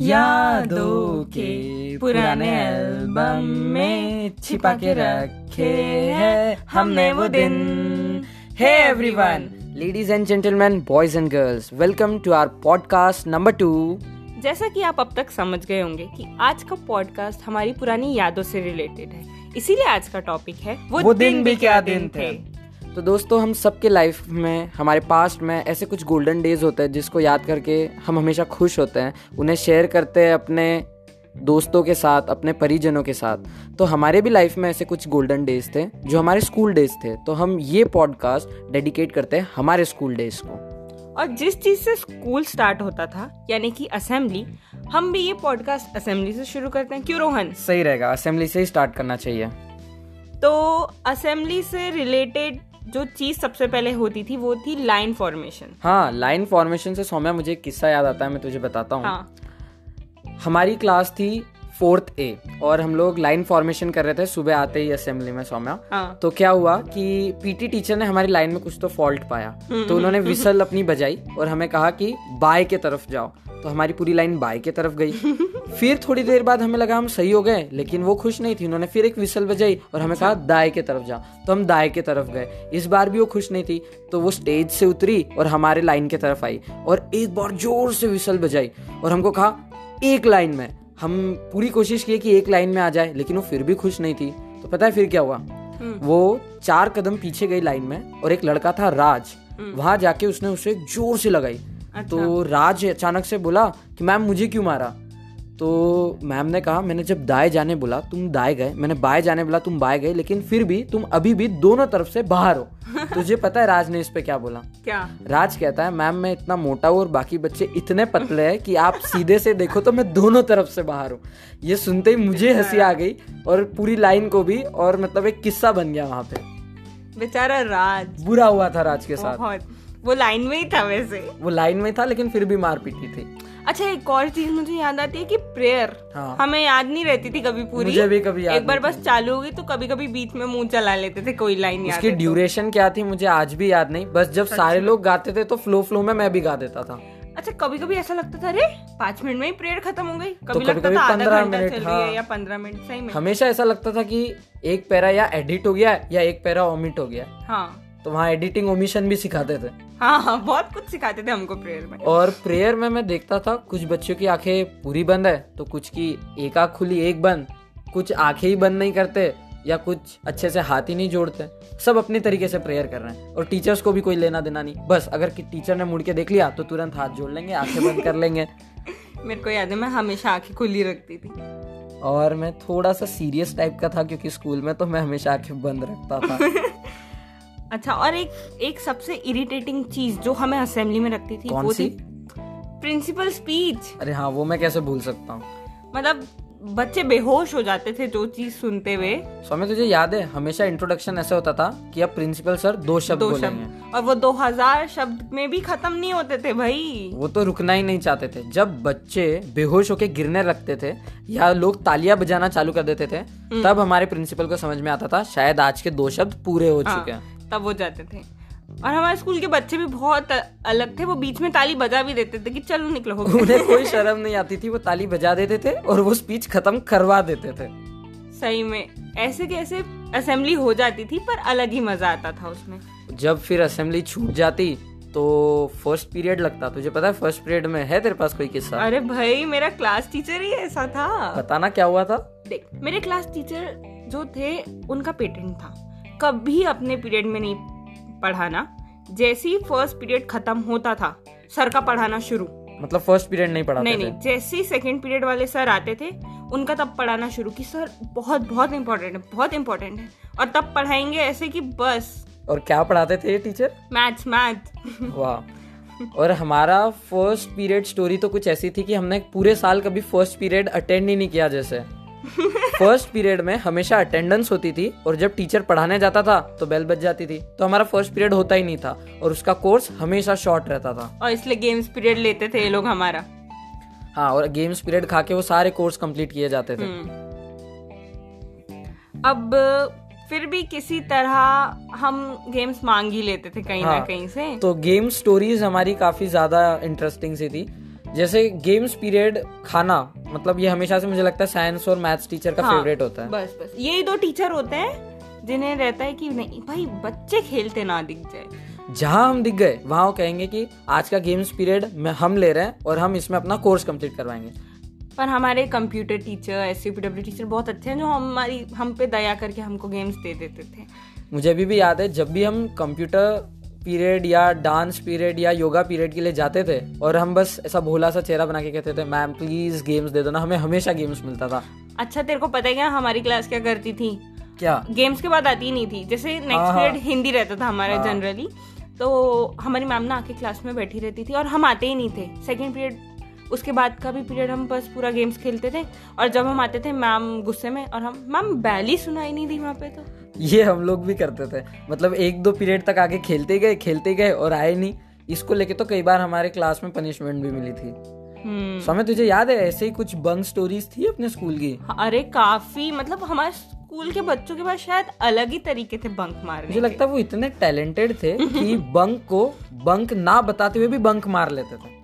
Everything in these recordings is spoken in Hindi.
यादों के पुराने एल्बम में छिपा के रखे हैं हमने वो दिन hey everyone Ladies and gentlemen, boys and girls, welcome to our podcast number two. जैसा कि आप अब तक समझ गए होंगे कि आज का पॉडकास्ट हमारी पुरानी यादों से रिलेटेड है। इसीलिए आज का टॉपिक है वो, वो दिन दिन भी क्या दिन थे, थे? तो दोस्तों हम सबके लाइफ में हमारे पास्ट में ऐसे कुछ गोल्डन डेज़ होते हैं जिसको याद करके हम हमेशा खुश होते हैं। उन्हें शेयर करते हैं अपने दोस्तों के साथ अपने परिजनों के साथ। तो हमारे भी लाइफ में ऐसे कुछ गोल्डन डेज़ थे जो हमारे स्कूल डेज़ थे। तो हम ये पॉडकास्ट डेडिकेट करते हैं हमारे स्कूल डेज़ को। और जिस चीज़ से स्कूल स्टार्ट होता था यानी कि असेंबली हम भी ये पॉडकास्ट असेंबली से शुरू करते हैं। क्यों रोहन? सही रहेगा असेंबली से ही स्टार्ट करना चाहिए। तो असेंबली से रिलेटेड जो चीज़ सबसे पहले होती थी वो थी लाइन फॉर्मेशन हाँ लाइन फॉर्मेशन से सौम्या मुझे एक किस्सा याद आता है मैं तुझे बताता हूँ। हाँ। हमारी क्लास थी फोर्थ ए और हम लोग लाइन फॉर्मेशन कर रहे थे सुबह आते ही असेंबली में सौम्या। हाँ। तो क्या हुआ कि पीटी टीचर ने हमारी लाइन में कुछ तो फॉल्ट पाया। तो उन्होंने विसल अपनी बजाई और हमें कहा कि बाय के तरफ़ जाओ। तो हमारी पूरी लाइन बाय के तरफ़ गई। फिर थोड़ी देर बाद हमें लगा हम सही हो गए लेकिन वो खुश नहीं थी। उन्होंने फिर एक विसल बजाई और हमें कहा दाएँ के तरफ़ जाओ। तो हम दाएँ के तरफ़ गए। इस बार भी वो खुश नहीं थी। तो वो स्टेज से उतरी और हमारे लाइन के तरफ़ आई और एक बार ज़ोर से विसल बजाई और हमको कहा एक लाइन में। हम पूरी कोशिश की कि एक लाइन में आ जाए लेकिन वो फिर भी खुश नहीं थी। तो पता है फिर क्या हुआ? वो चार कदम पीछे गई लाइन में और एक लड़का था राज। वहाँ जाके उसने उसे ज़ोर से लगाई। अच्छा। तो राज अचानक से बोला कि मैम मुझे क्यों मारा? तो मैम ने कहा मैंने जब दाएँ जाने बोला तुम दाएँ गए। मैंने बाएँ जाने बोला तुम बाएँ गए लेकिन फिर भी तुम अभी भी दोनों तरफ़ से बाहर हो। तुझे पता है राज ने इस पे क्या बोला? क्या? राज कहता है मैम मैं इतना मोटा हूँ और बाकी बच्चे इतने पतले हैं कि आप सीधे से देखो तो मैं दोनों तरफ़ से बाहर हूँ। ये सुनते ही मुझे हँसी आ गई और पूरी लाइन को भी और मतलब एक किस्सा बन गया वहाँ पे। बेचारा राज। बुरा हुआ था राज के साथ। वो लाइन में ही था वैसे। वो लाइन में था लेकिन फिर भी मार पीटी थी। अच्छा एक और चीज़ मुझे याद आती है कि प्रेयर हाँ। हमें याद नहीं रहती थी कभी पूरी मुझे भी कभी याद एक बार बस चालू हो गई तो कभी कभी बीच में मुँह चला लेते थे कोई लाइन याद उसकी है तो। ड्यूरेशन क्या थी मुझे आज भी याद नहीं बस जब सारे लोग गाते थे तो फ्लो फ्लो में मैं भी गा देता था अच्छा कभी कभी ऐसा लगता था अरे पाँच मिनट में ही प्रेयर खत्म हो गई कभी कभी- लगता कभी था आधा घंटा मिनट, चल रही। है या पंद्रह मिनट सही में हमेशा ऐसा लगता था कि एक पैरा या एडिट हो गया या एक पैरा ओमिट हो गया है। तो वहाँ एडिटिंग ओमिशन भी सिखाते थे। हाँ हाँ बहुत कुछ सिखाते थे हमको प्रेयर में। और प्रेयर में मैं देखता था कुछ बच्चों की आँखें पूरी बंद है तो कुछ की एक आँख खुली एक बंद। कुछ आँखें ही बंद नहीं करते या कुछ अच्छे से हाथ ही नहीं जोड़ते। सब अपने तरीके से प्रेयर कर रहे हैं। और टीचर्स को भी कोई लेना देना नहीं। बस अगर कि टीचर ने मुड़ के देख लिया तो तुरंत हाथ जोड़ लेंगे आँखें बंद कर लेंगे। मेरे को याद है मैं हमेशा आँखें खुली रखती थी। और मैं थोड़ा सा सीरियस टाइप का था क्योंकि स्कूल में तो मैं हमेशा आँखें बंद रखता था। अच्छा और एक एक सबसे इरिटेटिंग चीज़ जो हमें असेंबली में रखती थी कौन वो सी? थी प्रिंसिपल स्पीच अरे हाँ वो मैं कैसे भूल सकता हूँ? मतलब बच्चे बेहोश हो जाते थे जो चीज़ सुनते हुए। स्वामी तुझे याद है हमेशा इंट्रोडक्शन ऐसे होता था कि अब प्रिंसिपल सर दो शब्द दो बोलेंगे। शब्द। और वो दो हज़ार शब्द में भी खत्म नहीं होते थे भाई। वो तो रुकना ही नहीं चाहते थे। जब बच्चे बेहोश होके गिरने लगते थे या लोग तालियाँ बजाना चालू कर देते थे हम्म। तब हमारे प्रिंसिपल को समझ में आता था शायद आज के दो शब्द पूरे हो हाँ, चुके हैं। तब वो जाते थे। और हमारे स्कूल के बच्चे भी बहुत अलग थे वो बीच में ताली बजा भी देते थे कि चलो निकलो उन्हें कोई शर्म नहीं आती थी वो ताली बजा देते थे और वो स्पीच खत्म करवा देते थे। सही में ऐसे कैसे असेंबली हो जाती थी पर अलग ही मज़ा आता था उसमें। जब फिर असेंबली छूट जाती तो फ़र्स्ट पीरियड लगता। तुझे पता है फ़र्स्ट पीरियड में है तेरे पास कोई किस्सा? अरे भाई मेरा क्लास टीचर ही ऐसा था। बताना क्या हुआ था? देख मेरे क्लास टीचर जो थे उनका पेटेंट था। कभी अपने पीरियड में नहीं पढ़ाना। जैसे ही फ़र्स्ट पीरियड खत्म होता था सर का पढ़ाना शुरू। मतलब फ़र्स्ट पीरियड नहीं पढ़ाते नहीं नहीं जैसे ही सेकेंड पीरियड वाले सर आते थे उनका तब पढ़ाना शुरू कि सर बहुत बहुत इंपॉर्टेंट है बहुत इंपॉर्टेंट है। और तब पढ़ाएँगे ऐसे कि बस। और क्या पढ़ाते थे ये टीचर मैथ्स मैथ वाह। और हमारा फ़र्स्ट पीरियड स्टोरी तो कुछ ऐसी थी कि हमने पूरे साल कभी फ़र्स्ट पीरियड अटेंड ही नहीं किया जैसे। फ़र्स्ट पीरियड में हमेशा अटेंडेंस होती थी और जब टीचर पढ़ाने जाता था तो बेल बज जाती थी। तो हमारा फ़र्स्ट पीरियड होता ही नहीं था और उसका कोर्स हमेशा शॉर्ट रहता था। और इसलिए गेम्स पीरियड लेते थे ये लोग हमारा। हाँ और गेम्स पीरियड खा के वो सारे कोर्स कंप्लीट किए जाते थे। हम्म। अब फिर भी किसी तरह हम गेम्स मांग ही लेते थे कहीं हाँ, ना। कहीं से। तो गेम स्टोरीज हमारी काफ़ी ज़्यादा इंटरेस्टिंग सी थी। जैसे गेम्स पीरियड खाना मतलब ये हमेशा से मुझे लगता है साइंस और मैथ्स टीचर का हाँ, फेवरेट होता है। बस बस। यही दो टीचर होते हैं जिन्हें रहता है कि नहीं भाई बच्चे खेलते ना दिख जाए। जहाँ हम दिख गए वहाँ वो कहेंगे कि आज का गेम्स पीरियड में हम ले रहे हैं और हम इसमें अपना कोर्स कंप्लीट करवाएँगे। पर हमारे कंप्यूटर टीचर एस टीचर बहुत अच्छे हैं जो हमारी हम पे दया करके हमको गेम्स दे देते थे। मुझे अभी भी याद है जब भी हम कंप्यूटर पीरियड या डांस पीरियड या योगा पीरियड के लिए जाते थे और हम बस ऐसा भोला सा चेहरा बना के कहते थे मैम प्लीज़ गेम्स दे दो ना हमें हमेशा गेम्स मिलता था। अच्छा तेरे को पता है क्या हमारी क्लास क्या करती थी? क्या? गेम्स के बाद आती नहीं थी। जैसे नेक्स्ट हाँ, हाँ। पीरियड हिंदी रहता था हमारा हाँ। जनरली तो हमारी मैम ना आके क्लास में बैठी रहती थी और हम आते ही नहीं थे। सेकंड पीरियड उसके बाद का भी पीरियड हम बस पूरा गेम्स खेलते थे। और जब हम आते थे मैम गुस्से में और हम मैम बैल ही सुनाई नहीं दी वहाँ पे तो? ये हम लोग भी करते थे। मतलब एक दो पीरियड तक आगे खेलते गए खेलते गए और आए नहीं। इसको लेके तो कई बार हमारे क्लास में पनिशमेंट भी मिली थी। हम्म। समय तुझे याद है ऐसे ही कुछ बंक स्टोरीज थी अपने स्कूल की? अरे काफ़ी। मतलब हमारे स्कूल के बच्चों के पास शायद अलग ही तरीके थे बंक मारने मुझे लगता है वो इतने टैलेंटेड थे कि बंक को बंक ना बताते हुए भी बंक मार लेते थे।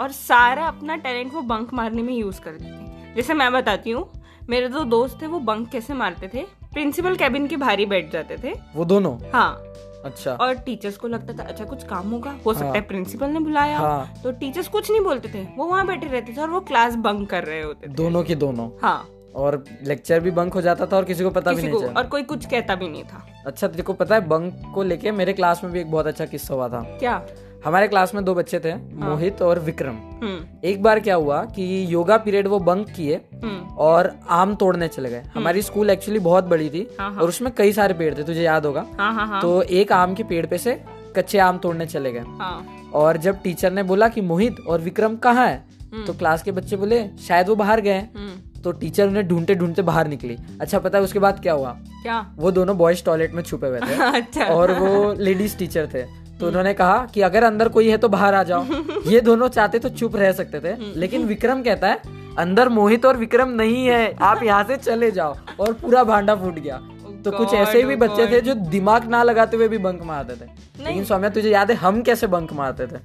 और सारा अपना टैलेंट वो बंक मारने में यूज़ करते थे। जैसे मैं बताती हूँ मेरे दो दोस्त थे वो बंक कैसे मारते थे? प्रिंसिपल कैबिन के बाहर ही बैठ जाते थे। वो दोनों? हाँ। अच्छा। और टीचर्स को लगता था अच्छा कुछ काम होगा? हो सकता हाँ। है। प्रिंसिपल ने बुलाया। हाँ। तो टीचर्स कुछ नहीं बोलते थे। वो वहाँ बैठे रहते थे और वो क्लास बंक कर रहे होते थे। दोनों के दोनों? हाँ। और लेक्चर भी बंक हो जाता था और किसी को पता किसी भी नहीं चला। और कोई कुछ कहता भी नहीं था। अच्छा तेरे को पता है बंक को लेके मेरे क्लास में भी एक बहुत अच्छा किस्सा हुआ था। क्या? हमारे क्लास में दो बच्चे थे हाँ। मोहित और विक्रम। हम्म। एक बार क्या हुआ कि योगा पीरियड वो बंक किए हम्म। और आम तोड़ने चले गए। हमारी स्कूल एक्चुअली बहुत बड़ी थी हाँ, हाँ। और उसमें कई सारे पेड़ थे तुझे याद होगा। हाँ हाँ हाँ। तो एक आम के पेड़ पे से कच्चे आम तोड़ने चले गए। हाँ। और जब टीचर ने बोला कि मोहित और विक्रम कहाँ है तो क्लास के बच्चे बोले शायद वो बाहर गए हम्म। तो टीचर उन्हें ढूंढते ढूंढते बाहर निकली। अच्छा पता है उसके बाद क्या हुआ? क्या? वो दोनों बॉयज़ टॉयलेट में छुपे हुए थे। अच्छा। और वो लेडीज़ टीचर थे। तो उन्होंने कहा कि अगर अंदर कोई है तो बाहर आ जाओ। ये दोनों चाहते तो चुप रह सकते थे लेकिन विक्रम कहता है अंदर मोहित और विक्रम नहीं है आप यहाँ से चले जाओ। और पूरा भांडा फूट गया। तो कुछ ऐसे भी oh बच्चे God. थे जो दिमाग ना लगाते हुए भी बंक मारते थे। लेकिन सौम्या तुझे याद है हम कैसे बंक मारते थे?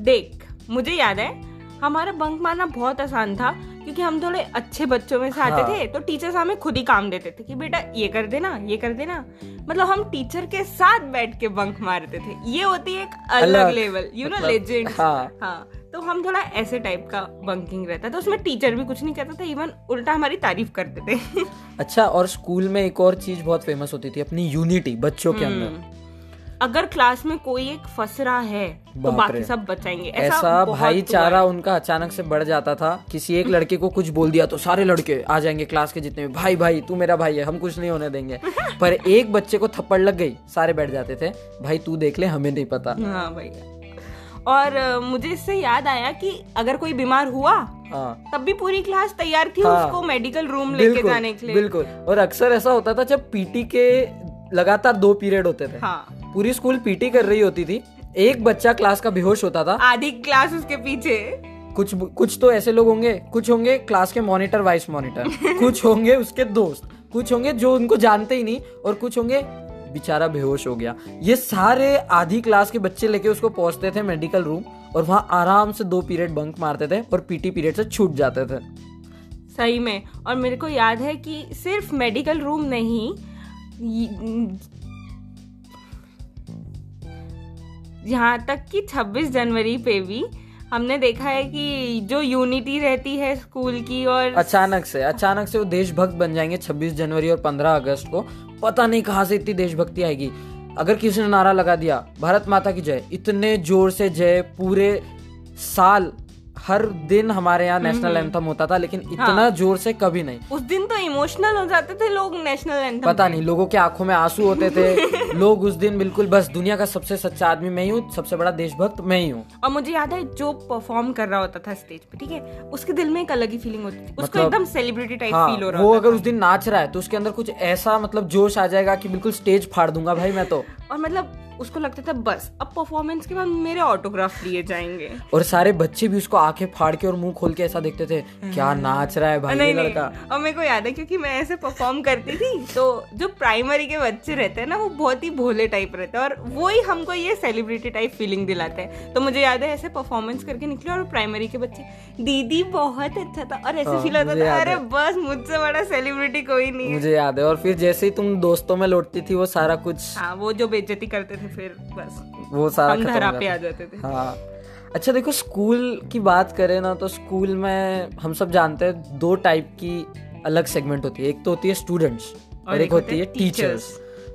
देख मुझे याद है हमारा बंक मारना बहुत आसान था। क्योंकि हम थोड़े अच्छे बच्चों में से आते हाँ। थे तो टीचर्स हमें खुद ही काम देते थे कि बेटा ये कर देना ये कर देना मतलब हम टीचर के साथ बैठ के बंक मारते थे ये होती है एक अलग अलग, लेवल यू नो लेजेंड हाँ। तो हम थोड़ा ऐसे टाइप का बंकिंग रहता था उसमें टीचर भी कुछ नहीं कहता था इवन उल्टा हमारी तारीफ़ करते थे अच्छा और स्कूल में एक और चीज़ बहुत फ़ेमस होती थी अपनी यूनिटी बच्चों के अंदर हम्म। अगर क्लास में कोई एक फंस रहा है तो बाकी सब बचाएँगे। ऐसा बहुत भाईचारा उनका अचानक से बढ़ जाता था। किसी एक लड़के को कुछ बोल दिया तो सारे लड़के आ जाएँगे क्लास के जितने भी। भाई भाई तू मेरा भाई है हम कुछ नहीं होने देंगे। पर एक बच्चे को थप्पड़ लग गई सारे बैठ जाते थे। भाई तू देख ले हमें नहीं पता। हाँ भाई। और मुझे इससे याद आया कि अगर कोई बीमार हुआ हाँ। तब भी पूरी क्लास तैयार थी हाँ। उसको मेडिकल रूम लेके जाने के लिए। बिल्कुल। और अक्सर ऐसा होता था जब पीटी के लगातार दो पीरियड होते थे। हाँ। पूरी स्कूल पीटी कर रही होती थी। एक बच्चा क्लास का बेहोश होता था। आधी क्लास उसके पीछे। कुछ कुछ तो ऐसे लोग होंगे कुछ होंगे क्लास के मॉनिटर वाइस मॉनिटर। कुछ होंगे उसके दोस्त। कुछ होंगे जो उनको जानते ही नहीं और कुछ होंगे बेचारा बेहोश हो गया। ये सारे आधी क्लास के बच्चे लेके उसको पहुँचते थे मेडिकल रूम और वहाँ आराम से दो पीरियड बंक मारते थे और पीटी पीरियड से छूट जाते थे। सही में। और मेरे को याद है कि सिर्फ़ मेडिकल रूम नहीं यहाँ तक कि 26 जनवरी पे भी हमने देखा है कि जो यूनिटी रहती है स्कूल की और अचानक से अचानक से वो देशभक्त बन जाएँगे 26 जनवरी और 15 अगस्त को। पता नहीं कहाँ से इतनी देशभक्ति आएगी। अगर किसी ने नारा लगा दिया, भारत माता की जय। इतने ज़ोर से जय पूरे साल हर दिन हमारे यहाँ नेशनल एंथम होता था लेकिन इतना हाँ। ज़ोर से कभी नहीं। उस दिन तो इमोशनल हो जाते थे लोग नेशनल एंथम पता नहीं लोगों के आँखों में आँसू होते थे। लोग उस दिन बिल्कुल बस दुनिया का सबसे सच्चा आदमी मैं ही हूँ सबसे बड़ा देशभक्त मैं ही हूँ। और मुझे याद है जो परफॉर्म कर रहा होता था स्टेज पे ठीक है? उसके दिल में एक अलग ही फीलिंग होती थी। उसको मतलब- एकदम सेलिब्रिटी टाइप हाँ फील हो रहा वो अगर उस दिन नाच रहा है तो उसके अंदर कुछ ऐसा मतलब जोश आ जाएगा की बिल्कुल स्टेज फाड़ दूँगा भाई मैं तो। और मतलब उसको लगता था बस अब परफॉर्मेंस के बाद मेरे ऑटोग्राफ लिए जाएँगे. और सारे बच्चे भी उसको आँखें फाड़ के और मुँह खोल के ऐसा देखते थे क्या हम्म। नाच रहा है भाई नहीं लड़का? और मेरे को याद है क्योंकि मैं ऐसे परफॉर्म करती थी तो जो प्राइमरी के बच्चे रहते हैं ना वो बहुत ही भोले टाइप रहते हैं और वो ही हमको ये सेलिब्रिटी टाइप फीलिंग दिलाते हैं। तो मुझे याद है ऐसे परफॉर्मेंस करके निकले और प्राइमरी के बच्चे दीदी बहुत अच्छा था। और ऐसे हाँ, फील होता था अरे बस मुझसे बड़ा सेलिब्रिटी कोई नहीं मुझे याद है और फिर जैसे ही तुम दोस्तों में लौटती थी वो सारा कुछ हाँ वो जो बेइज्जती करते थे फिर बस वो सारा हम धरा पे आ जाते थे। हाँ। अच्छा देखो स्कूल की बात करें ना तो स्कूल में हम सब जानते हैं दो टाइप की अलग सेगमेंट होती है। एक तो होती है स्टूडेंट्स और एक होती है टीचर्स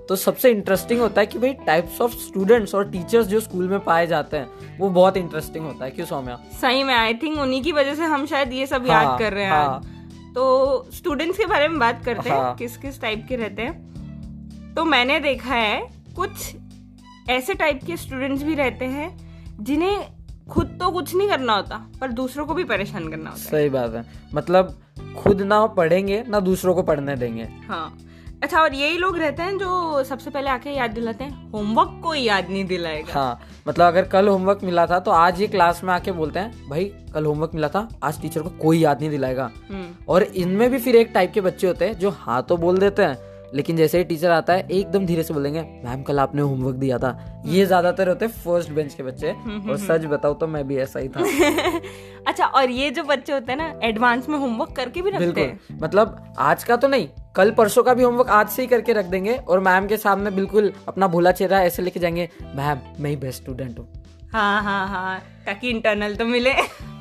तो सबसे इंटरेस्टिंग होता है कि भाई टाइप्स ऑफ़ स्टूडेंट्स और टीचर्स जो स्कूल में पाए जाते हैं वो बहुत इंटरेस्टिंग होता है। क्यों सौम्या? सही में आई थिंक उन्हीं की वजह से हम शायद ये सब हाँ, याद कर रहे हैं हाँ। तो स्टूडेंट्स के बारे में बात करते हैं हाँ। किस किस टाइप के रहते हैं। तो मैंने देखा है कुछ ऐसे टाइप के स्टूडेंट्स भी रहते हैं जिन्हें खुद तो कुछ नहीं करना होता पर दूसरों को भी परेशान करना होता है। सही बात है। मतलब खुद ना पढ़ेंगे ना दूसरों को पढ़ने देंगे। हाँ। अच्छा और यही लोग रहते हैं जो सबसे पहले आके याद दिलाते हैं होमवर्क कोई याद नहीं दिलाएगा। हाँ मतलब अगर कल होमवर्क मिला था तो आज ये क्लास में आके बोलते हैं भाई कल होमवर्क मिला था आज टीचर को कोई याद नहीं दिलाएगा। हम्म, और इनमें भी फिर एक टाइप के बच्चे होते हैं जो हाँ तो बोल देते हैं लेकिन जैसे ही टीचर आता है एकदम धीरे से बोलेंगे मैम कल आपने होमवर्क दिया था। ये ज़्यादातर होते हैं फ़र्स्ट बेंच के बच्चे। और सच बताओ तो मैं भी ऐसा ही था। अच्छा और ये जो बच्चे होते हैं ना एडवांस में होमवर्क करके भी रखते हैं? मतलब आज का तो नहीं कल परसों का भी होमवर्क आज से ही करके रख देंगे और मैम के सामने बिल्कुल अपना भोला चेहरा ऐसे लेके जाएँगे मैम मैं ही बेस्ट स्टूडेंट हूँ। हाँ हाँ हाँ। ताकि इंटरनल तो मिले।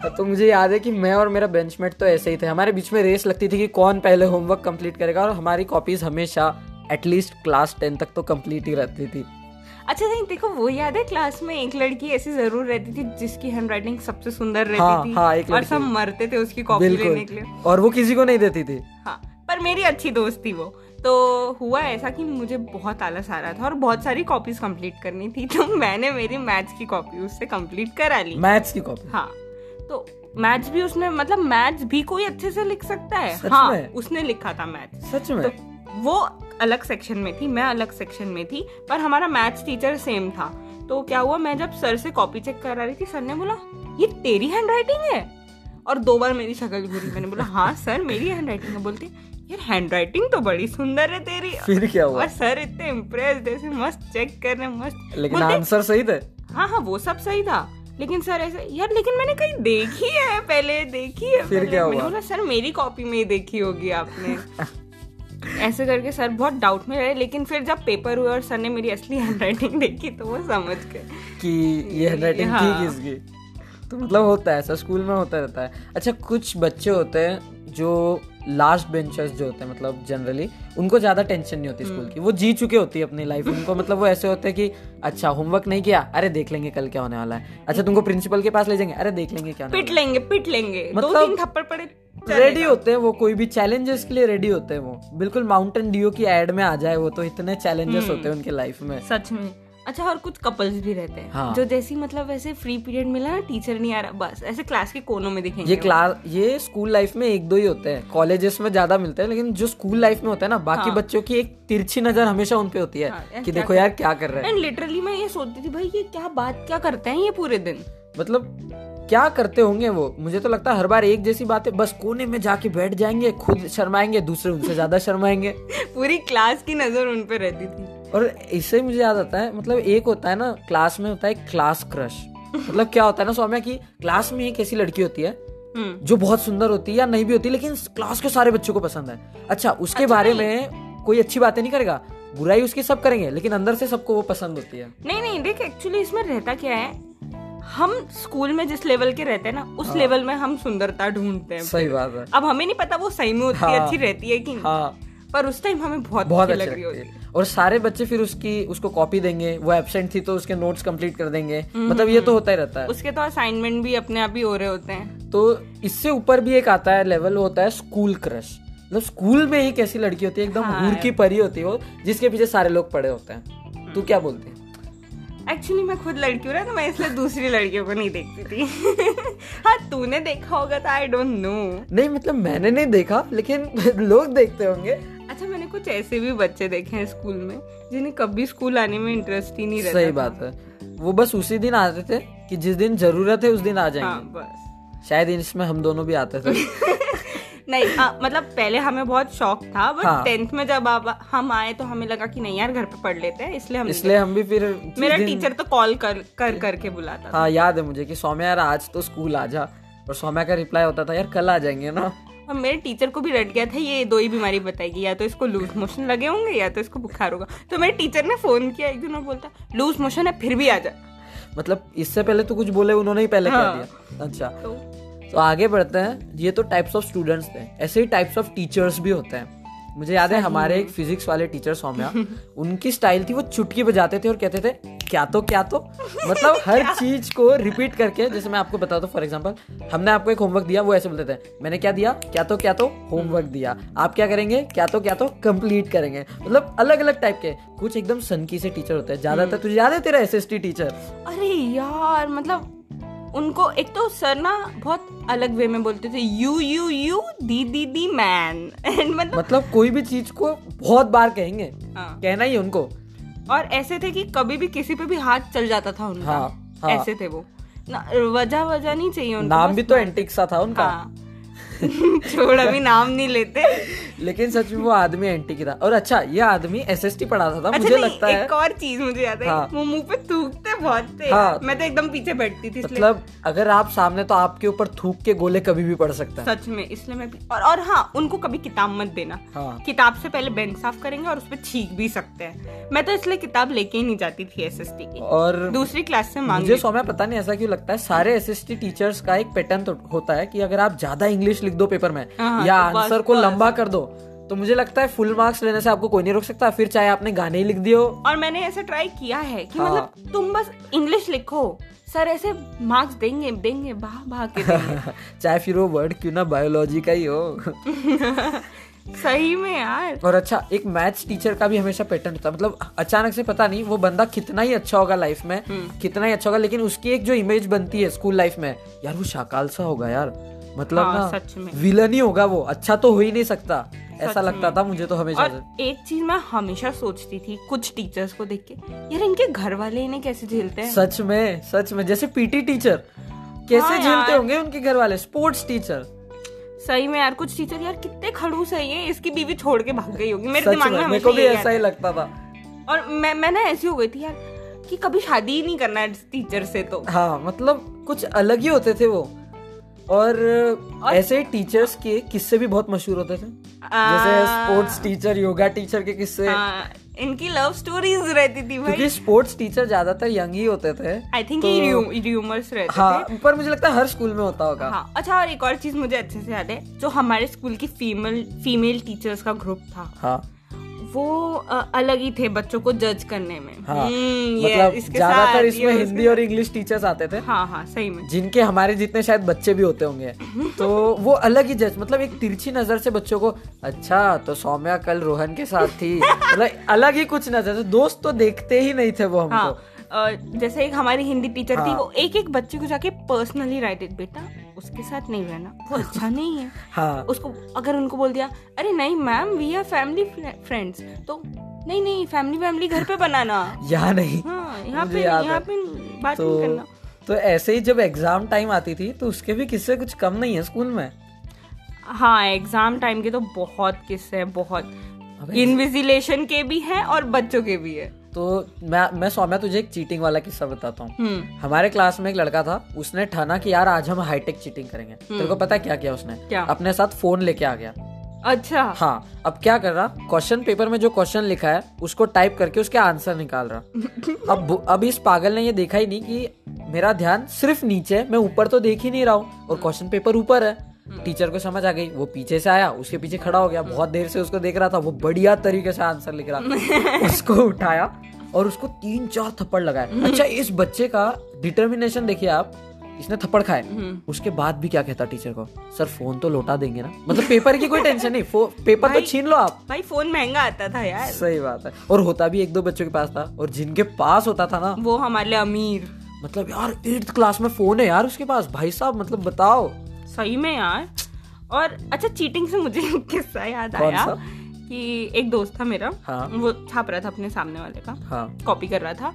तो मुझे याद है कि मैं और मेरा बेंचमेट तो ऐसे ही थे। हमारे बीच में रेस लगती थी कि कौन पहले होमवर्क कंप्लीट करेगा और हमारी कॉपीज हमेशा एटलीस्ट क्लास टेन तक तो कंप्लीट ही रहती थी। अच्छा नहीं देखो वो याद है क्लास में एक लड़की ऐसी ज़रूर रहती थी जिसकी हैंडराइटिंग सबसे सुंदर रहती हाँ, थी हाँ, एक और सब मरते थे उसकी कॉपी लेने के लिए। और वो किसी को नहीं देती थी। हाँ पर मेरी अच्छी दोस्त थी वो। तो हुआ ऐसा कि मुझे बहुत आलस आ रहा था और बहुत सारी कॉपीज कंप्लीट करनी थी तो मैंने मेरी मैथ्स की कॉपी उससे कंप्लीट करा ली। मैथ्स की कॉपी हाँ। तो मैथ्स भी उसने मतलब मैथ्स भी कोई अच्छे से लिख सकता है। सच हाँ में? उसने लिखा था मैथ्स सच में? तो वो अलग सेक्शन में थी मैं अलग सेक्शन में थी पर हमारा मैथ्स टीचर सेम था। तो क्या हुआ मैं जब सर से कॉपी चेक करा रही थी सर ने बोला ये तेरी हैंडराइटिंग है? और दो बार मेरी शक्ल घूरी। मैंने बोला हाँ सर मेरी हैंडराइटिंग है। बोलते यार हैंडराइटिंग तो बड़ी सुंदर है तेरी। फिर क्या हुआ? और सर इतने इम्प्रेस ऐसे मस्त चेक कर रहे मस्त। लेकिन आंसर सही थे? हाँ हाँ वो सब सही था। लेकिन सर ऐसे यार लेकिन मैंने कहीं देखी है पहले देखी है फिर क्या हुआ? बोला सर मेरी कॉपी में ही देखी होगी आपने। ऐसे करके सर बहुत डाउट में रहे लेकिन फिर जब पेपर हुआ और सर ने मेरी असली हैंडराइटिंग देखी तो वो समझ गए। कि ये हैंडराइटिंग थी हाँ। किसकी? तो मतलब होता है ऐसा स्कूल में होता रहता है। अच्छा कुछ बच्चे होते हैं जो लास्ट बेंचर्स जो होते हैं मतलब जनरली उनको ज़्यादा टेंशन नहीं होती हम्म। स्कूल की। वो जी चुके होती है अपनी लाइफ उनको मतलब वो ऐसे होते हैं कि अच्छा होमवर्क नहीं किया? अरे देख लेंगे कल क्या होने वाला है। अच्छा तुमको प्रिंसिपल के पास ले जाएँगे? अरे देख लेंगे क्या पिट लेंगे पिट लेंगे। मतलब थप्पड़ पड़े रेडी होते हैं वो कोई भी चैलेंजेस के लिए रेडी होते हैं वो। बिल्कुल माउंटेन ड्यू की एड में आ जाए वो तो इतने चैलेंजेस हम्म। होते हैं उनके लाइफ में। सच में। अच्छा और कुछ कपल्स भी रहते हैं। हाँ। जो जैसी मतलब वैसे फ्री पीरियड मिला ना टीचर नहीं आ रहा बस। ऐसे क्लास के कोनों में दिखेंगे ये क्लास ये स्कूल लाइफ में एक दो ही होते हैं। कॉलेजेस में ज़्यादा मिलते हैं लेकिन जो स्कूल लाइफ में होता है ना बाकी हाँ। बच्चों की एक तिरछी नज़र हमेशा उन पे होती है हाँ, कि देखो यार क्या कर रहे हैं। एंड लिटरली मैं ये सोचती थी भाई ये क्या बात क्या करते हैं ये पूरे दिन? मतलब क्या करते होंगे वो? मुझे तो लगता है हर बार एक जैसी बात है बस कोने में जाके बैठ जाएँगे खुद शर्माएँगे दूसरे उनसे ज़्यादा शर्माएँगे। पूरी क्लास की नज़र उन पे रहती थी। और इससे मुझे याद आता है मतलब एक होता है ना क्लास में होता है क्लास क्रश मतलब क्या होता है ना सौम्या की क्लास में एक ऐसी लड़की होती है हम्म। जो बहुत सुंदर होती है या नहीं भी होती लेकिन क्लास के सारे बच्चों को पसंद है। अच्छा उसके अच्छा बारे में कोई अच्छी बातें नहीं करेगा? बुराई उसकी सब करेंगे लेकिन अंदर से सबको वो पसंद होती है। नहीं नहीं देख एक्चुअली इसमें रहता क्या है हम स्कूल में जिस लेवल के रहते हैं ना उस हाँ। लेवल में हम सुंदरता ढूंढते हैं। सही बात है। अब हमें नहीं पता वो सही में होती हाँ। अच्छी रहती है कि हाँ। पर उस टाइम हमें बहुत, बहुत अच्छी लग रही होती है। और सारे बच्चे फिर उसकी उसको कॉपी देंगे। वो एबसेंट थी तो उसके नोट्स कंप्लीट कर देंगे। मतलब ये तो होता ही रहता है। उसके तो असाइनमेंट भी अपने आप ही हो रहे होते हैं। तो इससे ऊपर भी एक आता है लेवल होता है स्कूल क्रश मतलब स्कूल में एक ऐसी लड़की होती है? एकदम हाँ। हूर की परी होती है वो जिसके पीछे सारे लोग पड़े होते हैं। तू क्या बोलते हैं? एक्चुअली मैं खुद लड़की हूँ ना तो मैं इसलिए दूसरी लड़कियों को नहीं देखती थी। हाँ तूने देखा होगा तो आई डोंट नो नहीं मतलब मैंने नहीं देखा लेकिन लोग देखते होंगे। कुछ ऐसे भी बच्चे देखे हैं स्कूल में जिन्हें कभी स्कूल आने में इंटरेस्ट ही नहीं रहता सही बात है। वो बस उसी दिन आते थे कि जिस दिन ज़रूरत है उस दिन आ हाँ बस। शायद इसमें हम दोनों भी आते थे। नहीं आ, मतलब पहले हमें बहुत शौक था बट हाँ। टेंथ में जब आप हम आए तो हमें लगा कि नहीं यार घर पे पढ़ लेते हैं इसलिए हम इसलिए हम भी फिर मेरा दिन- टीचर तो कॉल कर कर करके बुलाता हाँ याद है मुझे कि सौम्या यार आज तो स्कूल आ जा और सौम्या का रिप्लाई होता था यार कल आ जाएँगे ना। और मेरे टीचर को भी रट गया था ये दो ही बीमारी बताएगी या तो इसको लूज मोशन लगे होंगे या तो इसको बुखार होगा। तो मेरे टीचर ने फ़ोन किया एक दिन और बोलता लूज मोशन है फिर भी आ जा। मतलब इससे पहले तो कुछ बोले उन्होंने ही पहले हाँ। कह दिया अच्छा। तो तो आगे बढ़ते हैं ये तो टाइप्स ऑफ़ स्टूडेंट्स थे ऐसे ही टाइप्स ऑफ़ टीचर्स भी होते हैं। मुझे याद है हमारे एक फिजिक्स वाले टीचर सौम्या उनकी स्टाइल थी वो चुटकी बजाते थे और कहते थे क्या तो क्या तो? मतलब हर चीज़ को रिपीट करके जैसे मैं आपको बताता हूँ फॉर एग्ज़ाम्पल हमने आपको एक होमवर्क दिया वो ऐसे बोलते थे मैंने क्या दिया? क्या तो क्या तो? होमवर्क दिया। आप क्या करेंगे? क्या तो क्या तो? कंप्लीट करेंगे। मतलब अलग अलग टाइप के। कुछ एकदम सनकी से टीचर होते हैं। ज़्यादातर तुझे याद है तेरा एस टीचर अरे यार मतलब उनको एक तो सर ना बहुत अलग वे में बोलते थे you you you the the the man and मतलब मतलब कोई भी चीज़ को बहुत बार कहेंगे हाँ। कहना ही उनको। और ऐसे थे कि कभी भी किसी पे भी हाथ चल जाता था उनका। हाँ, हाँ। ऐसे थे वो। ना वजह वजह नहीं चाहिए उनको नाम भी तो एंटिक सा था उनका। हाँ। छोड़ अभी नाम नहीं लेते। लेकिन सच में वो आदमी एंटी की था। और अच्छा ये आदमी एसएसटी पढ़ाता था था अच्छा मुझे लगता एक है। एक और चीज़ मुझे याद है। हाँ। वो मुँह पे थूकते बहुत थे। हाँ। मैं तो एकदम पीछे बैठती थी मतलब अगर आप सामने तो आपके ऊपर थूक के गोले कभी भी पड़ सकता है। सच में इसलिए मैं और और हाँ उनको कभी किताब मत देना। हाँ। किताब से पहले बेंच साफ़ करेंगे और उस पर छींक भी सकते हैं। मैं तो इसलिए किताब लेके ही नहीं जाती थी एस की। और दूसरी क्लास से मांग मुझे सौम्या पता नहीं ऐसा क्यों लगता है सारे एस टीचर्स का एक पैटर्न तो होता है की अगर आप ज़्यादा इंग्लिश लिख दो पेपर में हाँ, या तो आंसर को लंबा कर दो तो मुझे लगता है फुल मार्क्स लेने से आपको कोई नहीं रोक सकता फिर चाहे आपने गाने ही लिख हो और मैंने ऐसा ट्राई किया है कि हाँ। मतलब तुम बस इंग्लिश लिखो सर ऐसे मार्क्स देंगे देंगे भाग भाग के देंगे। चाहे फिर वो वर्ड क्यों ना बायोलॉजी का ही हो। सही में यार। और अच्छा एक मैथ्स टीचर का भी हमेशा पैटर्न होता है। मतलब अचानक से पता नहीं वो बंदा कितना ही अच्छा होगा लाइफ में कितना ही अच्छा होगा लेकिन उसकी एक जो इमेज बनती है स्कूल लाइफ में यार वो शाकाल सा होगा यार। मतलब हाँ, ना सच में। विलन ही होगा वो। अच्छा तो हो ही नहीं सकता। ऐसा लगता था मुझे तो हमेशा और एक चीज़ मैं हमेशा सोचती थी कुछ टीचर्स को देख के यार इनके घर वाले इन्हें कैसे झेलते हैं? सच में सच में। जैसे पीटी टीचर कैसे हाँ झेलते। होंगे उनके घर वाले? स्पोर्ट्स टीचर सही में यार कुछ टीचर यार कितने खड़ूस है ये इसकी बीवी छोड़ के भाग गई होगी। मेरे दिमाग में में मेरे को भी ऐसा ही लगता था। और मैं मैं ना ऐसी हो गई थी यार कि कभी शादी ही नहीं करना है टीचर से तो। हाँ मतलब कुछ अलग ही होते थे वो। और, ऐसे टीचर्स के किस्से भी बहुत मशहूर होते थे। जैसे स्पोर्ट्स टीचर योगा टीचर के किस्से। इनकी लव स्टोरीज रहती थी भाई। क्योंकि स्पोर्ट्स टीचर ज़्यादातर यंग ही होते थे आई थिंक ये र्यूमर्स रहते हाँ थे पर मुझे लगता है हर स्कूल में होता होगा। हाँ अच्छा और एक और चीज़ मुझे अच्छे से याद है जो हमारे स्कूल की फीमेल फीमेल टीचर्स का ग्रुप था। हाँ। वो अलग ही थे बच्चों को जज करने में। हाँ हम्म, मतलब इसके ज़्यादातर इसमें हिंदी और इंग्लिश टीचर्स आते थे। हाँ हाँ सही में। जिनके हमारे जितने शायद बच्चे भी होते होंगे। तो वो अलग ही जज मतलब एक तिरछी नज़र से बच्चों को अच्छा तो सौम्या कल रोहन के साथ थी। मतलब अलग ही कुछ नज़र से दोस्त तो देखते ही नहीं थे वो हमको। हाँ जैसे एक हमारी हिंदी टीचर थी हाँ। वो एक एक बच्चे को जाके पर्सनली राइट बेटा। उसके साथ नहीं रहना। वो अच्छा नहीं है। हाँ। उसको अगर उनको बोल दिया अरे नहीं ma'am we are family friends तो नहीं नहीं फैमिली फैमिली घर पे बनाना। यहाँ नहीं। हाँ यहाँ पे यहाँ पे बात तो नहीं करना। तो ऐसे ही जब एग्ज़ाम टाइम आती थी तो उसके भी किस्से कुछ कम नहीं है स्कूल में? हाँ एग्ज़ाम टाइम के तो बहुत किस्से हैं बहुत। इनविजिलेशन के भी हैं और बच्चों के भी है। तो मैं मैं सौम्या तुझे एक चीटिंग वाला किस्सा बताता हूँ। हम्म। हमारे क्लास में एक लड़का था उसने ठाना कि यार आज हम हाईटेक चीटिंग करेंगे। तेरे को पता है क्या किया उसने? क्या? अपने साथ फ़ोन लेके आ गया। अच्छा। हाँ अब क्या कर रहा? क्वेश्चन पेपर में जो क्वेश्चन लिखा है उसको टाइप करके उसके आंसर निकाल रहा। अब अब इस पागल ने ये देखा ही नहीं कि मेरा ध्यान सिर्फ़ नीचे मैं ऊपर तो देख ही नहीं रहा हूँ और क्वेश्चन पेपर ऊपर है। टीचर को समझ आ गई वो पीछे से आया उसके पीछे खड़ा हो गया बहुत देर से उसको देख रहा था वो बढ़िया तरीके से आंसर लिख रहा उसको उठाया और उसको तीन चार थप्पड़ लगाए। अच्छा इस बच्चे का डिटर्मिनेशन देखिए आप इसने थप्पड़ खाए। उसके बाद भी क्या कहता टीचर को? सर फ़ोन तो लौटा देंगे ना। मतलब पेपर की कोई टेंशन नहीं फो- पेपर तो छीन लो आप। भाई फ़ोन महँगा आता था यार। सही बात है। और होता भी एक दो बच्चों के पास था और जिनके पास होता था ना। वो हमारे लिए अमीर। मतलब यार एट्थ क्लास में फ़ोन है यार उसके पास। भाई साहब मतलब बताओ। सही में यार। और अच्छा चीटिंग से मुझे किस्सा याद आया? कि एक दोस्त था मेरा हाँ। वो छाप रहा था अपने सामने वाले का हाँ। कॉपी कर रहा था।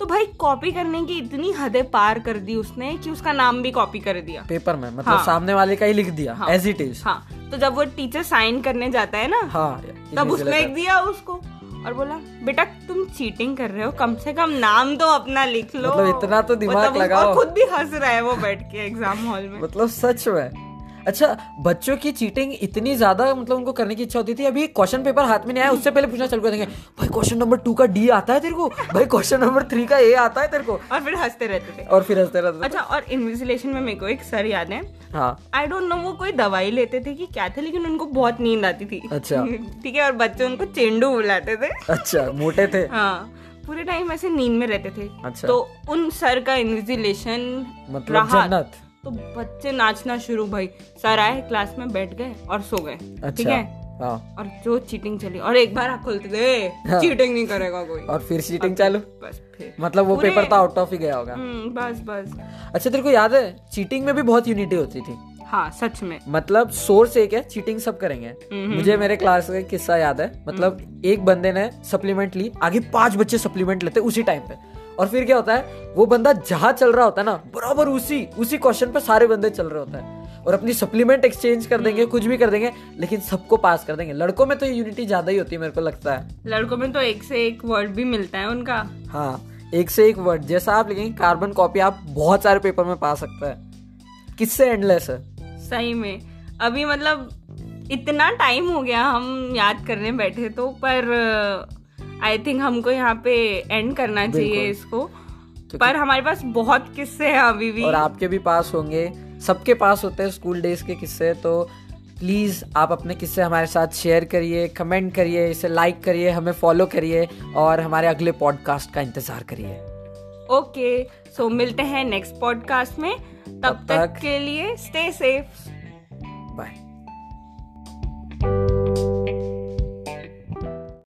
तो भाई कॉपी करने की इतनी हदें पार कर दी उसने कि उसका नाम भी कॉपी कर दिया। पेपर में मतलब हाँ। सामने वाले का ही लिख दिया। एज इट इज़ हाँ। तो जब वो टीचर साइन करने जाता है ना हाँ तब उसने एक दिया उसको और बोला बेटा तुम चीटिंग कर रहे हो कम से कम नाम तो अपना लिख लो। मतलब इतना तो दिमाग मतलब लगाओ। और खुद भी हंस रहा है वो बैठ के एग्ज़ाम हॉल में। मतलब सच में। अच्छा बच्चों की चीटिंग इतनी ज़्यादा मतलब उनको करने की इच्छा होती थी अभी क्वेश्चन पेपर हाथ में नहीं आया उससे पहले पूछना चालू कर देंगे भाई क्वेश्चन नंबर टू का डी आता है तेरे को? भाई क्वेश्चन नंबर थ्री का ए आता है तेरे को? और फिर हँसते रहते थे। और फिर हँसते रहते अच्छा और इन्विजिलेशन में मेरे को एक सर याद है। हाँ। आई डोंट नो वो कोई दवाई लेते थे कि क्या थे लेकिन उनको बहुत नींद आती थी। अच्छा। ठीक है और बच्चे उनको चेंडू बुलाते थे। अच्छा मोटे थे? हाँ पूरे टाइम ऐसे नींद में रहते थे। अच्छा। तो उन सर का इन्विजिलेशन मतलब जन्नत? तो बच्चे नाचना शुरू भाई। सर आए क्लास में बैठ गए और सो गए। ठीक अच्छा है? हाँ। और जो चीटिंग चली और एक बार आँख खोलते थे हाँ। चीटिंग नहीं करेगा कोई। और फिर चीटिंग चालू? बस फिर। मतलब वो पेपर तो आउट ऑफ़ ही गया होगा। हम्म, बस बस। अच्छा तेरे को याद है चीटिंग में भी बहुत यूनिटी होती थी? हाँ सच में। मतलब सोर्स एक है चीटिंग सब करेंगे। हम्म, मुझे मेरे क्लास का किस्सा याद है। मतलब एक बंदे ने सप्लीमेंट ली आगे पाँच बच्चे सप्लीमेंट लेते उसी टाइम पे। और फिर क्या होता है वो बंदा जहाँ चल रहा होता है ना बराबर उसी उसी क्वेश्चन पे सारे बंदे चल रहे होते हैं। और अपनी सप्लीमेंट एक्सचेंज कर देंगे कुछ भी कर देंगे लेकिन सबको पास कर देंगे। लड़कों में तो यूनिटी ज़्यादा ही होती है मेरे को लगता है। लड़कों में तो एक से एक वर्ड भी मिलता है उनका। हाँ एक से एक वर्ड जैसा आप लिखेंगे कार्बन कॉपी आप बहुत सारे पेपर में पा सकते हैं। किससे एंडलेस है? सही में। अभी मतलब इतना टाइम हो गया हम याद करने बैठे तो पर आई थिंक हमको यहाँ पे एंड करना चाहिए इसको। पर हमारे पास बहुत किस्से हैं अभी भी। और आपके भी पास होंगे। सबके पास होते हैं स्कूल डेज़ के किस्से तो प्लीज़ आप अपने किस्से हमारे साथ शेयर करिए कमेंट करिए इसे लाइक करिए हमें फॉलो करिए और हमारे अगले पॉडकास्ट का इंतज़ार करिए। ओके सो मिलते हैं नेक्स्ट पॉडकास्ट में। तब, तब तक, तक के लिए स्टे सेफ़ बाय